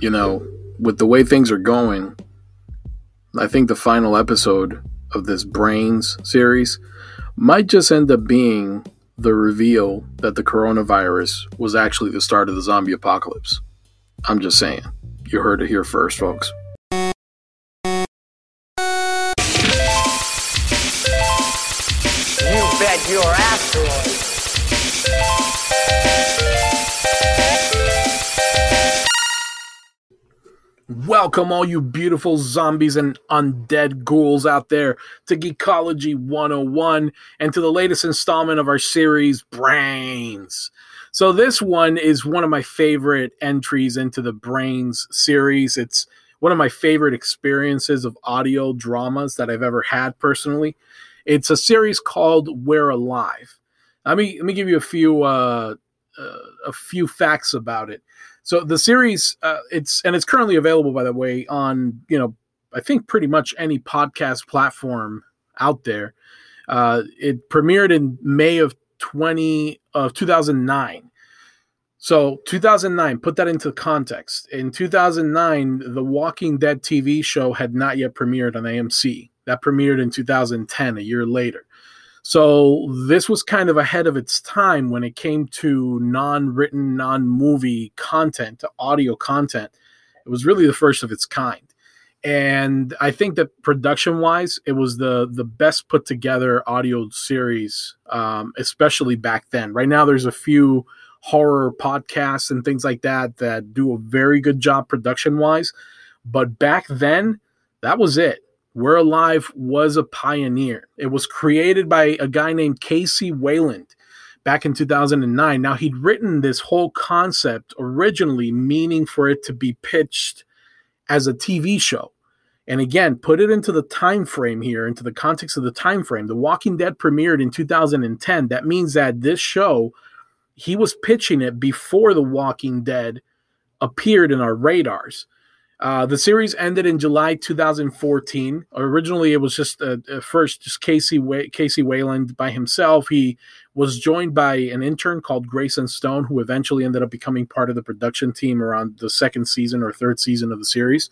you know, with the way things are going, I think the final episode of this Brains series might just end up being the reveal that the coronavirus was actually the start of the zombie apocalypse. I'm just saying. You heard it here first, folks. Welcome, all you beautiful zombies and undead ghouls out there, to Geekology 101 and to the latest installment of our series, Brains. So, this one is one of my favorite entries into the Brains series. It's one of my favorite experiences of audio dramas that I've ever had personally. It's a series called We're Alive. Let me, let me give you a few, uh, uh, a few facts about it. So the series, uh, it's and it's currently available, by the way, on you know I think pretty much any podcast platform out there. Uh, it premiered in May of twenty of two thousand nine. So 2009, put that into context. In 2009, the Walking Dead TV show had not yet premiered on AMC. That premiered in 2010, a year later. So this was kind of ahead of its time when it came to non-written, non-movie content, to audio content. It was really the first of its kind. And I think that production-wise, it was the the best put together audio series, um, especially back then. Right now, there's a few horror podcasts and things like that that do a very good job production-wise, but back then, that was it we're Alive was a pioneer. It was created by a guy named KC Wayland back in 2009. Now, he'd written this whole concept originally, meaning for it to be pitched as a TV show. And again, put it into the time frame here, into the context of the time frame. The Walking Dead premiered in 2010. That means that this show, he was pitching it before The Walking Dead appeared in our radars. Uh, the series ended in July 2014. Originally, it was just uh, first just KC KC Wayland by himself. He was joined by an intern called Grayson Stone, who eventually ended up becoming part of the production team around the second season or third season of the series.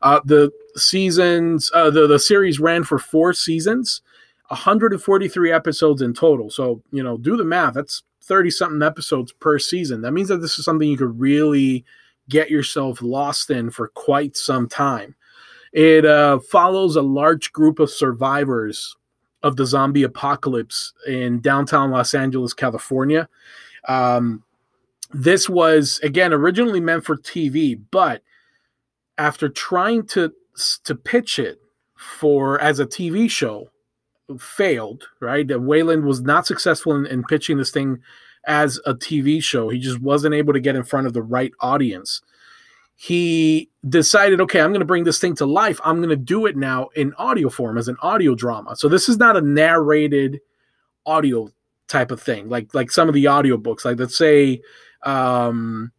Uh, the seasons, uh, the the series ran for four seasons, 143 episodes in total. So you know, do the math. That's 30 something episodes per season. That means that this is something you could really get yourself lost in for quite some time. It uh, follows a large group of survivors of the zombie apocalypse in downtown Los Angeles, California. Um, this was again originally meant for TV, but after trying to to pitch it for as a TV show, failed. Right, Wayland was not successful in, in pitching this thing as a TV show. He just wasn't able to get in front of the right audience. He decided, okay, I'm going to bring this thing to life. I'm going to do it now in audio form as an audio drama. So this is not a narrated audio type of thing, like like some of the audiobooks. Like let's say um,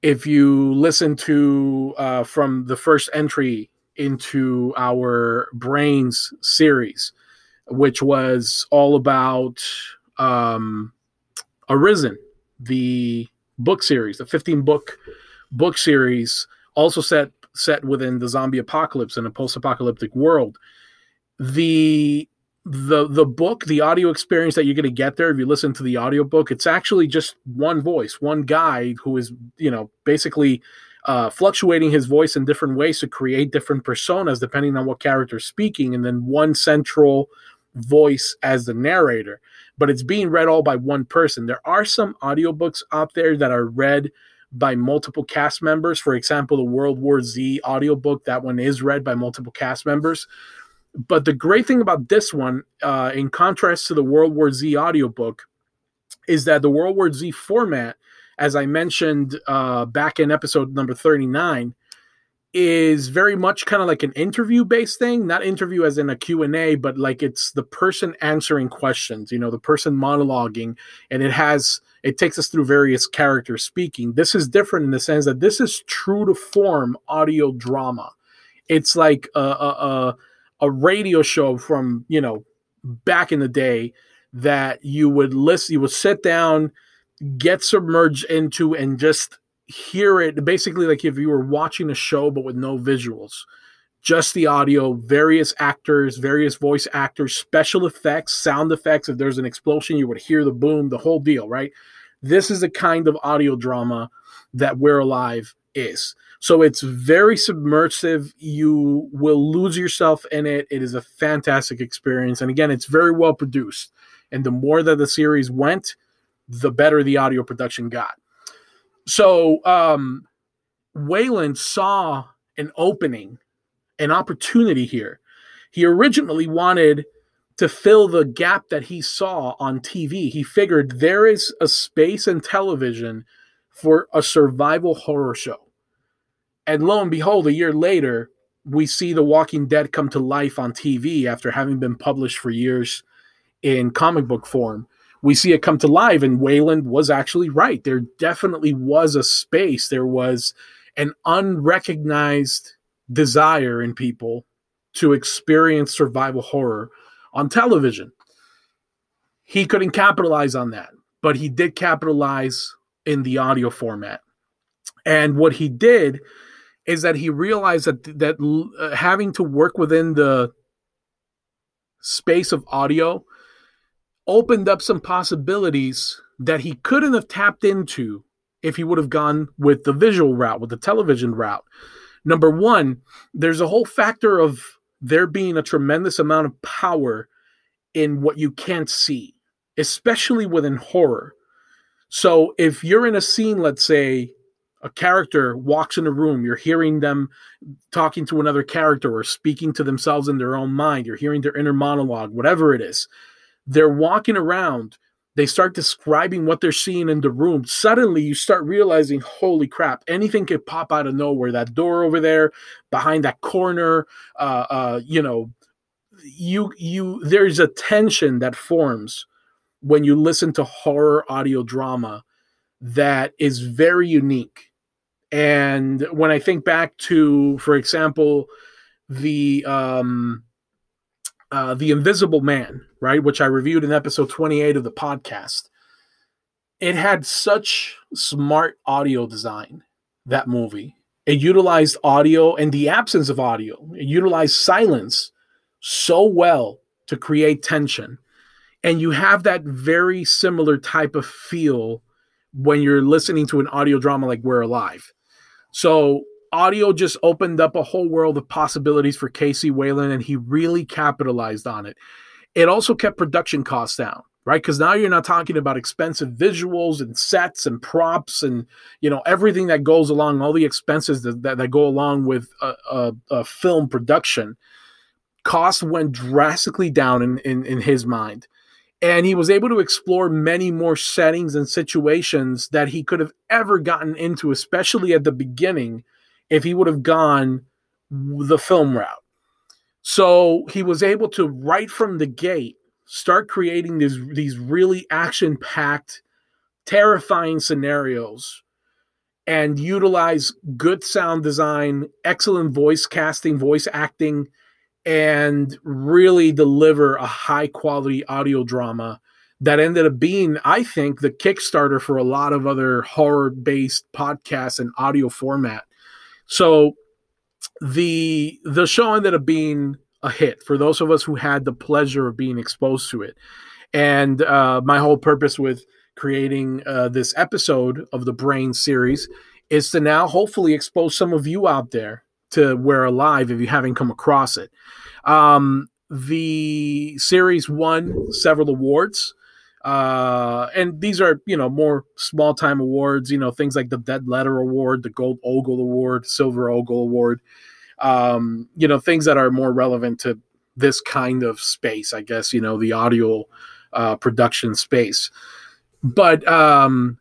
if you listen to uh, from the first entry into our brains series which was all about um, Arisen, the book series, the 15 book book series, also set set within the zombie apocalypse in a post-apocalyptic world. The the the book, the audio experience that you're going to get there if you listen to the audiobook, it's actually just one voice, one guy who is, you know, basically uh, fluctuating his voice in different ways to create different personas depending on what character is speaking, and then one central voice as the narrator but it's being read all by one person. There are some audiobooks out there that are read by multiple cast members. For example, the World War Z audiobook, that one is read by multiple cast members. But the great thing about this one, uh, in contrast to the World War Z audiobook, is that the World War Z format, as I mentioned uh, back in episode number 39, is very much kind of like an interview based thing not interview as in a q&a but like it's the person answering questions you know the person monologuing and it has it takes us through various characters speaking. This is different in the sense that this is true to form audio drama. It's like a, a, a radio show from you know back in the day that you would listen you would sit down get submerged into and just hear it basically like if you were watching a show but with no visuals just the audio various actors various voice actors special effects sound effects if there's an explosion you would hear the boom the whole deal right? This is the kind of audio drama that we're alive is. So it's very submersive. You will lose yourself in it. It is a fantastic experience. And again it's very well produced. And the more that the series went the better the audio production got so um, Wayland saw an opening, an opportunity here. He originally wanted to fill the gap that he saw on TV. He figured there is a space in television for a survival horror show. And lo and behold, a year later, we see The Walking Dead come to life on TV after having been published for years in comic book form we see it come to life and Wayland was actually right. There definitely was a space, there was an unrecognized desire in people to experience survival horror on television. He couldn't capitalize on that, but he did capitalize in the audio format. And what he did is that he realized that that uh, having to work within the space of audio opened up some possibilities that he couldn't have tapped into if he would have gone with the visual route, with the television route. Number one, there's a whole factor of there being a tremendous amount of power in what you can't see, especially within horror. So if you're in a scene, let's say a character walks in a room, you're hearing them talking to another character or speaking to themselves in their own mind, you're hearing their inner monologue, whatever it is they're walking around they start describing what they're seeing in the room. Suddenly you start realizing holy crap anything could pop out of nowhere. That door over there behind that corner uh, uh, you know you you there's a tension that forms when you listen to horror audio drama that is very unique. And when i think back to for example the um uh, The Invisible Man, right, which I reviewed in episode 28 of the podcast. It had such smart audio design, that movie. It utilized audio and the absence of audio, it utilized silence so well to create tension. And you have that very similar type of feel when you're listening to an audio drama like We're Alive. So audio just opened up a whole world of possibilities for KC Wayland, and he really capitalized on it. It also kept production costs down, right? Because now you're not talking about expensive visuals and sets and props and you know everything that goes along, all the expenses that, that, that go along with a, a, a, film production. Costs went drastically down in, in, in his mind. And he was able to explore many more settings and situations that he could have ever gotten into, especially at the beginning if he would have gone the film route. So he was able to right from the gate start creating these these really action packed, terrifying scenarios, and utilize good sound design, excellent voice casting, voice acting, and really deliver a high quality audio drama that ended up being, I think, the Kickstarter for a lot of other horror based podcasts and audio format. So the the show ended up being a hit for those of us who had the pleasure of being exposed to it. And uh, my whole purpose with creating uh, this episode of the Brain series is to now hopefully expose some of you out there to We're Alive if you haven't come across it. Um, the series won several awards. Uh, and these are, you know, more small time awards, you know, things like the Dead Letter Award, the Gold Ogle Award, Silver Ogle Award, um, you know, things that are more relevant to this kind of space, I guess, you know, the audio uh, production space. But um,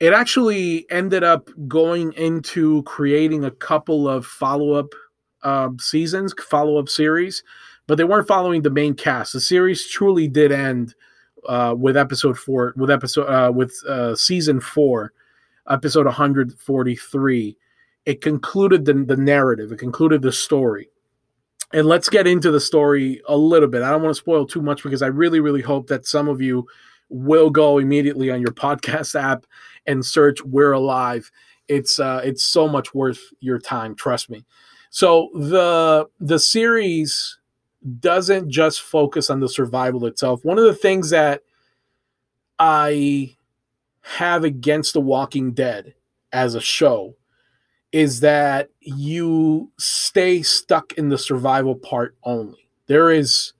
it actually ended up going into creating a couple of follow up uh, seasons, follow up series, but they weren't following the main cast. The series truly did end uh, with episode four, with episode uh, with uh, season four, episode 143. It concluded the, the narrative. It concluded the story. And let's get into the story a little bit. I don't want to spoil too much because I really, really hope that some of you will go immediately on your podcast app and search "We're Alive." It's uh, it's so much worth your time. Trust me. So the the series doesn't just focus on the survival itself. One of the things that I have against The Walking Dead as a show is that you stay stuck in the survival part only. There is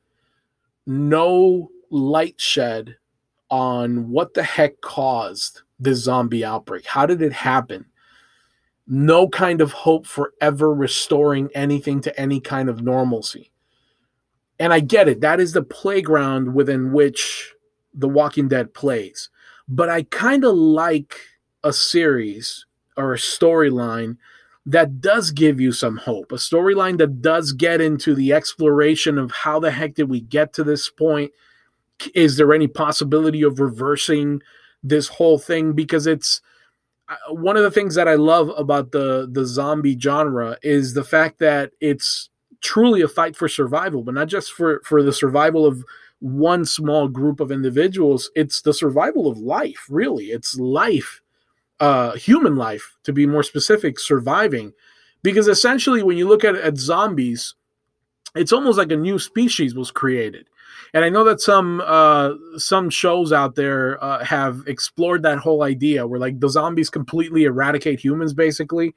no light shed on what the heck caused this zombie outbreak. How did it happen? No kind of hope for ever restoring anything to any kind of normalcy. And I get it. That is the playground within which The Walking Dead plays. But I kind of like a series or a storyline that does give you some hope, a storyline that does get into the exploration of how the heck did we get to this point? Is there any possibility of reversing this whole thing? Because it's uh, one of the things that I love about the the zombie genre is the fact that it's truly a fight for survival, but not just for for the survival of one small group of individuals. It's the survival of life, really. It's life uh, human life, to be more specific, surviving. Because essentially, when you look at, at zombies, it's almost like a new species was created. And I know that some uh, some shows out there uh, have explored that whole idea, where like the zombies completely eradicate humans, basically,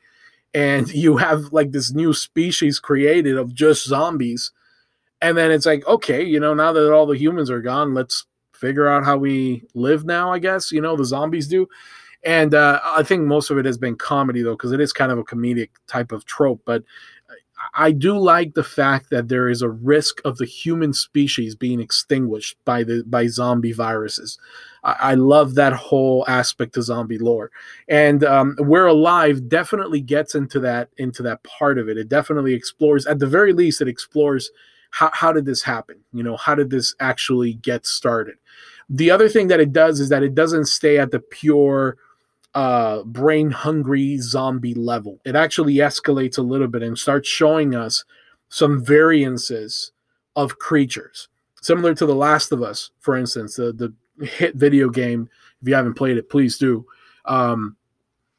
and you have like this new species created of just zombies. And then it's like, okay, you know, now that all the humans are gone, let's figure out how we live now. I guess you know the zombies do and uh, I think most of it has been comedy though, because it is kind of a comedic type of trope. But I do like the fact that there is a risk of the human species being extinguished by the by zombie viruses. I, I love that whole aspect of zombie lore, and um, We're Alive definitely gets into that into that part of it. It definitely explores, at the very least, it explores how how did this happen? You know, how did this actually get started? The other thing that it does is that it doesn't stay at the pure uh, brain hungry zombie level. It actually escalates a little bit and starts showing us some variances of creatures, similar to The Last of Us, for instance, the, the hit video game. If you haven't played it, please do. Um,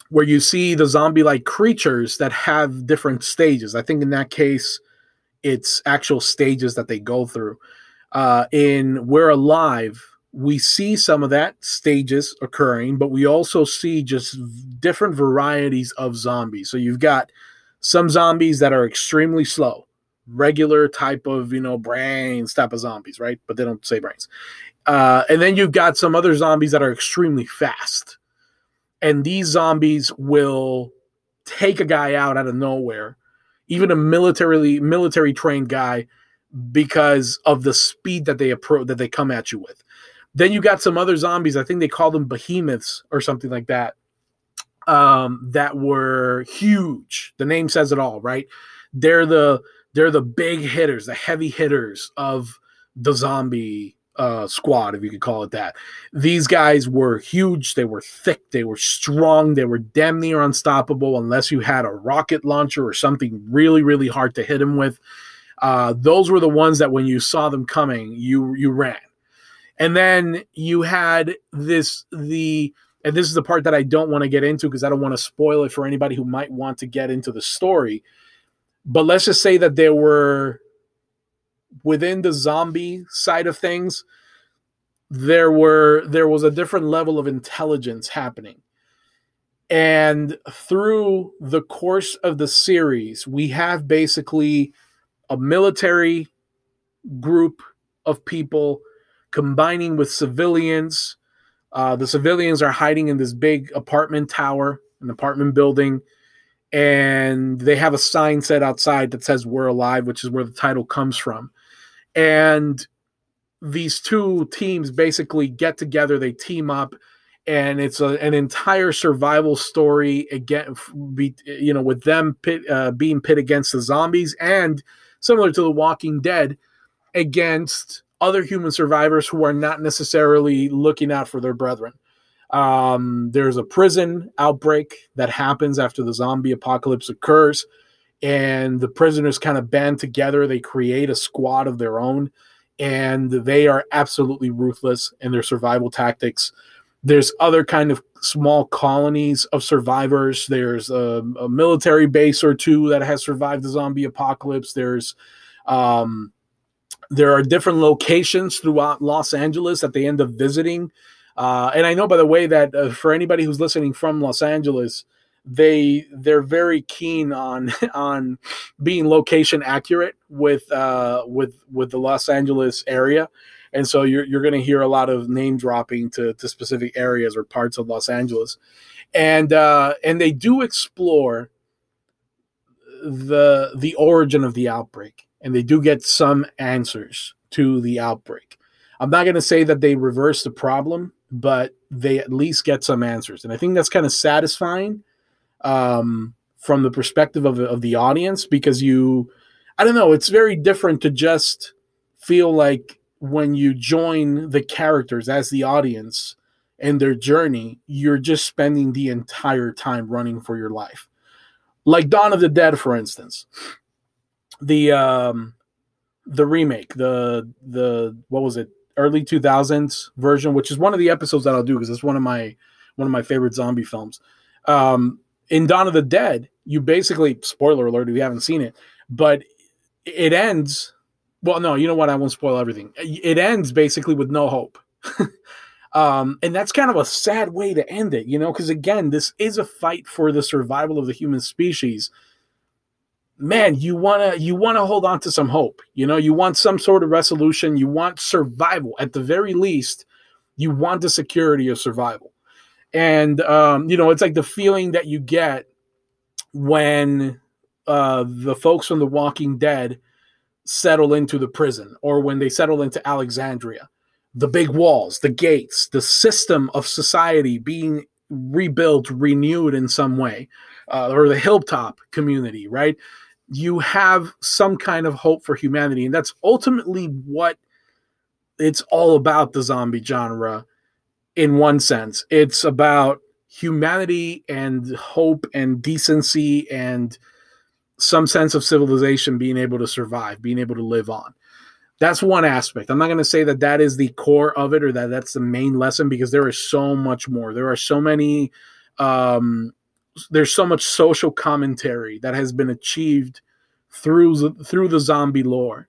where you see the zombie like creatures that have different stages. I think in that case, it's actual stages that they go through. Uh, in We're Alive, we see some of that stages occurring, but we also see just different varieties of zombies. So you've got some zombies that are extremely slow, regular type of, you know, brains type of zombies, right? But they don't say brains. Uh, and then you've got some other zombies that are extremely fast. And these zombies will take a guy out out of nowhere, even a militarily military trained guy, because of the speed that they approach that they come at you with. Then you got some other zombies. I think they call them behemoths or something like that. Um, that were huge. The name says it all, right? They're the they're the big hitters, the heavy hitters of the zombie uh, squad, if you could call it that. These guys were huge. They were thick. They were strong. They were damn near unstoppable unless you had a rocket launcher or something really, really hard to hit them with. Uh, those were the ones that when you saw them coming, you you ran. And then you had this the and this is the part that I don't want to get into because I don't want to spoil it for anybody who might want to get into the story. But let's just say that there were within the zombie side of things there were there was a different level of intelligence happening. And through the course of the series, we have basically a military group of people combining with civilians. Uh, the civilians are hiding in this big apartment tower, an apartment building, and they have a sign set outside that says "We're alive," which is where the title comes from. And these two teams basically get together, they team up, and it's a, an entire survival story again. Be, you know, with them pit, uh, being pit against the zombies, and similar to The Walking Dead, against other human survivors who are not necessarily looking out for their brethren. Um, there's a prison outbreak that happens after the zombie apocalypse occurs, and the prisoners kind of band together. They create a squad of their own, and they are absolutely ruthless in their survival tactics. there's other kind of small colonies of survivors. There's a, a military base or two that has survived the zombie apocalypse. There's um, there are different locations throughout Los Angeles that they end up visiting. Uh, and I know, by the way, that uh, for anybody who's listening from Los Angeles, they they're very keen on on being location accurate with uh, with with the Los Angeles area. And so you're you're going to hear a lot of name dropping to to specific areas or parts of Los Angeles, and uh, and they do explore the the origin of the outbreak, and they do get some answers to the outbreak. I'm not going to say that they reverse the problem, but they at least get some answers, and I think that's kind of satisfying um, from the perspective of of the audience because you, I don't know, it's very different to just feel like when you join the characters as the audience and their journey, you're just spending the entire time running for your life. Like Dawn of the Dead, for instance. The um the remake, the the what was it, early 2000s version, which is one of the episodes that I'll do because it's one of my one of my favorite zombie films. Um in Dawn of the Dead, you basically spoiler alert if you haven't seen it, but it ends well, no, you know what? I won't spoil everything. It ends basically with no hope. um, and that's kind of a sad way to end it, you know, because again, this is a fight for the survival of the human species. Man, you wanna you wanna hold on to some hope. You know, you want some sort of resolution. You want survival at the very least. You want the security of survival, and um, you know, it's like the feeling that you get when uh, the folks from The Walking Dead settle into the prison or when they settle into Alexandria. The big walls, the gates, the system of society being rebuilt, renewed in some way, uh, or the hilltop community, right? You have some kind of hope for humanity. And that's ultimately what it's all about the zombie genre in one sense. It's about humanity and hope and decency and some sense of civilization being able to survive, being able to live on. That's one aspect. I'm not going to say that that is the core of it or that that's the main lesson because there is so much more. There are so many, um, there's so much social commentary that has been achieved through through the zombie lore.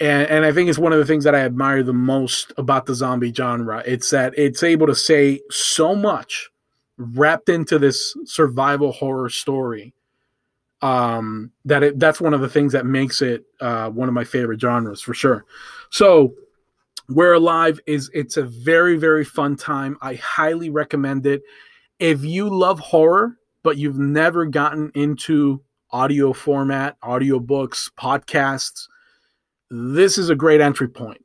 And, and I think it's one of the things that I admire the most about the zombie genre. It's that it's able to say so much wrapped into this survival horror story um, that it, that's one of the things that makes it uh, one of my favorite genres for sure. So, We're Alive is it's a very very fun time. I highly recommend it. If you love horror but you've never gotten into audio format, audio books, podcasts, this is a great entry point.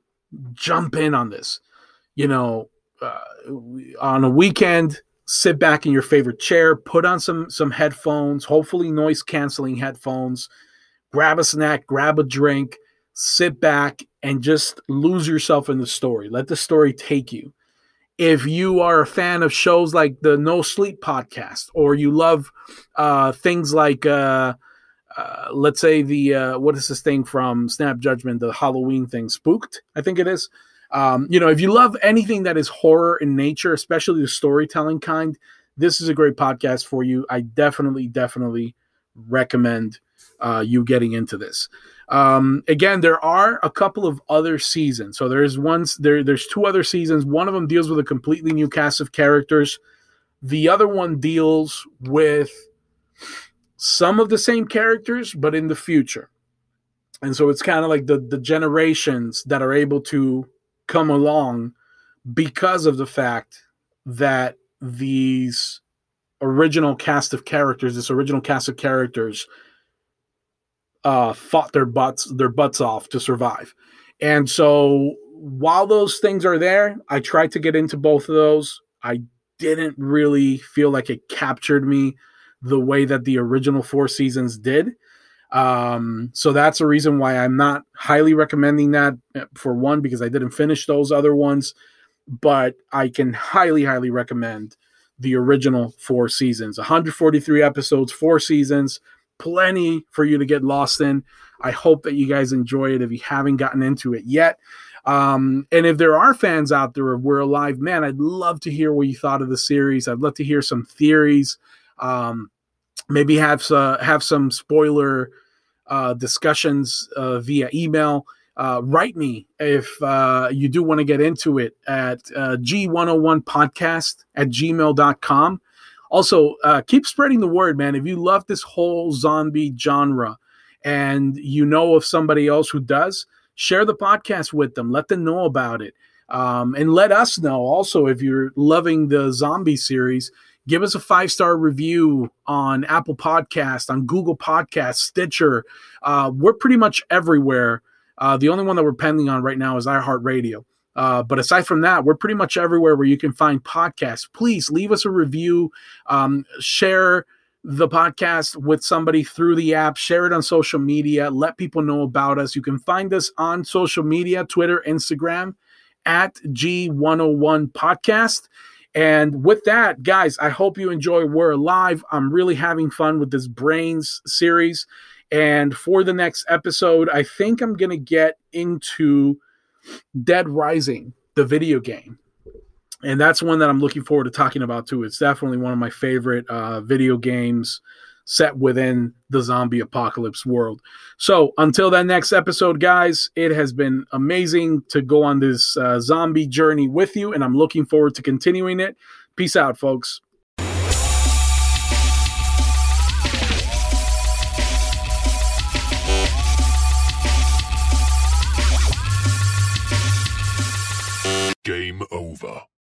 Jump in on this. You know, uh, on a weekend, sit back in your favorite chair, put on some some headphones, hopefully noise canceling headphones, grab a snack, grab a drink, sit back and just lose yourself in the story. Let the story take you. If you are a fan of shows like the No Sleep podcast, or you love uh, things like, uh, uh, let's say the uh, what is this thing from Snap Judgment, the Halloween thing, Spooked, I think it is. Um, you know, if you love anything that is horror in nature, especially the storytelling kind, this is a great podcast for you. I definitely, definitely recommend uh, you getting into this. Um, again, there are a couple of other seasons. So there's one, there. There's two other seasons. One of them deals with a completely new cast of characters. The other one deals with some of the same characters, but in the future. And so it's kind of like the the generations that are able to come along because of the fact that these original cast of characters, this original cast of characters, uh, fought their butts their butts off to survive. And so while those things are there, I tried to get into both of those. I didn't really feel like it captured me the way that the original four seasons did. Um, so that's a reason why I'm not highly recommending that eh, for one, because I didn't finish those other ones, but I can highly, highly recommend the original four seasons 143 episodes, four seasons, plenty for you to get lost in. I hope that you guys enjoy it if you haven't gotten into it yet. Um, and if there are fans out there of We're Alive, man, I'd love to hear what you thought of the series. I'd love to hear some theories. Um, maybe have uh, have some spoiler uh, discussions uh, via email. Uh, write me if uh, you do want to get into it at uh, g101podcast at gmail.com. Also, uh, keep spreading the word, man. If you love this whole zombie genre and you know of somebody else who does, share the podcast with them. Let them know about it. Um, and let us know also if you're loving the zombie series. Give us a five star review on Apple Podcast, on Google Podcast, Stitcher. Uh, we're pretty much everywhere. Uh, the only one that we're pending on right now is iHeartRadio. Uh, but aside from that, we're pretty much everywhere where you can find podcasts. Please leave us a review, um, share the podcast with somebody through the app, share it on social media, let people know about us. You can find us on social media Twitter, Instagram at G101 Podcast. And with that, guys, I hope you enjoy We're Alive. I'm really having fun with this Brains series. And for the next episode, I think I'm going to get into Dead Rising, the video game. And that's one that I'm looking forward to talking about too. It's definitely one of my favorite uh, video games set within the zombie apocalypse world. So until that next episode, guys, it has been amazing to go on this uh, zombie journey with you, and I'm looking forward to continuing it. Peace out, folks. Game over.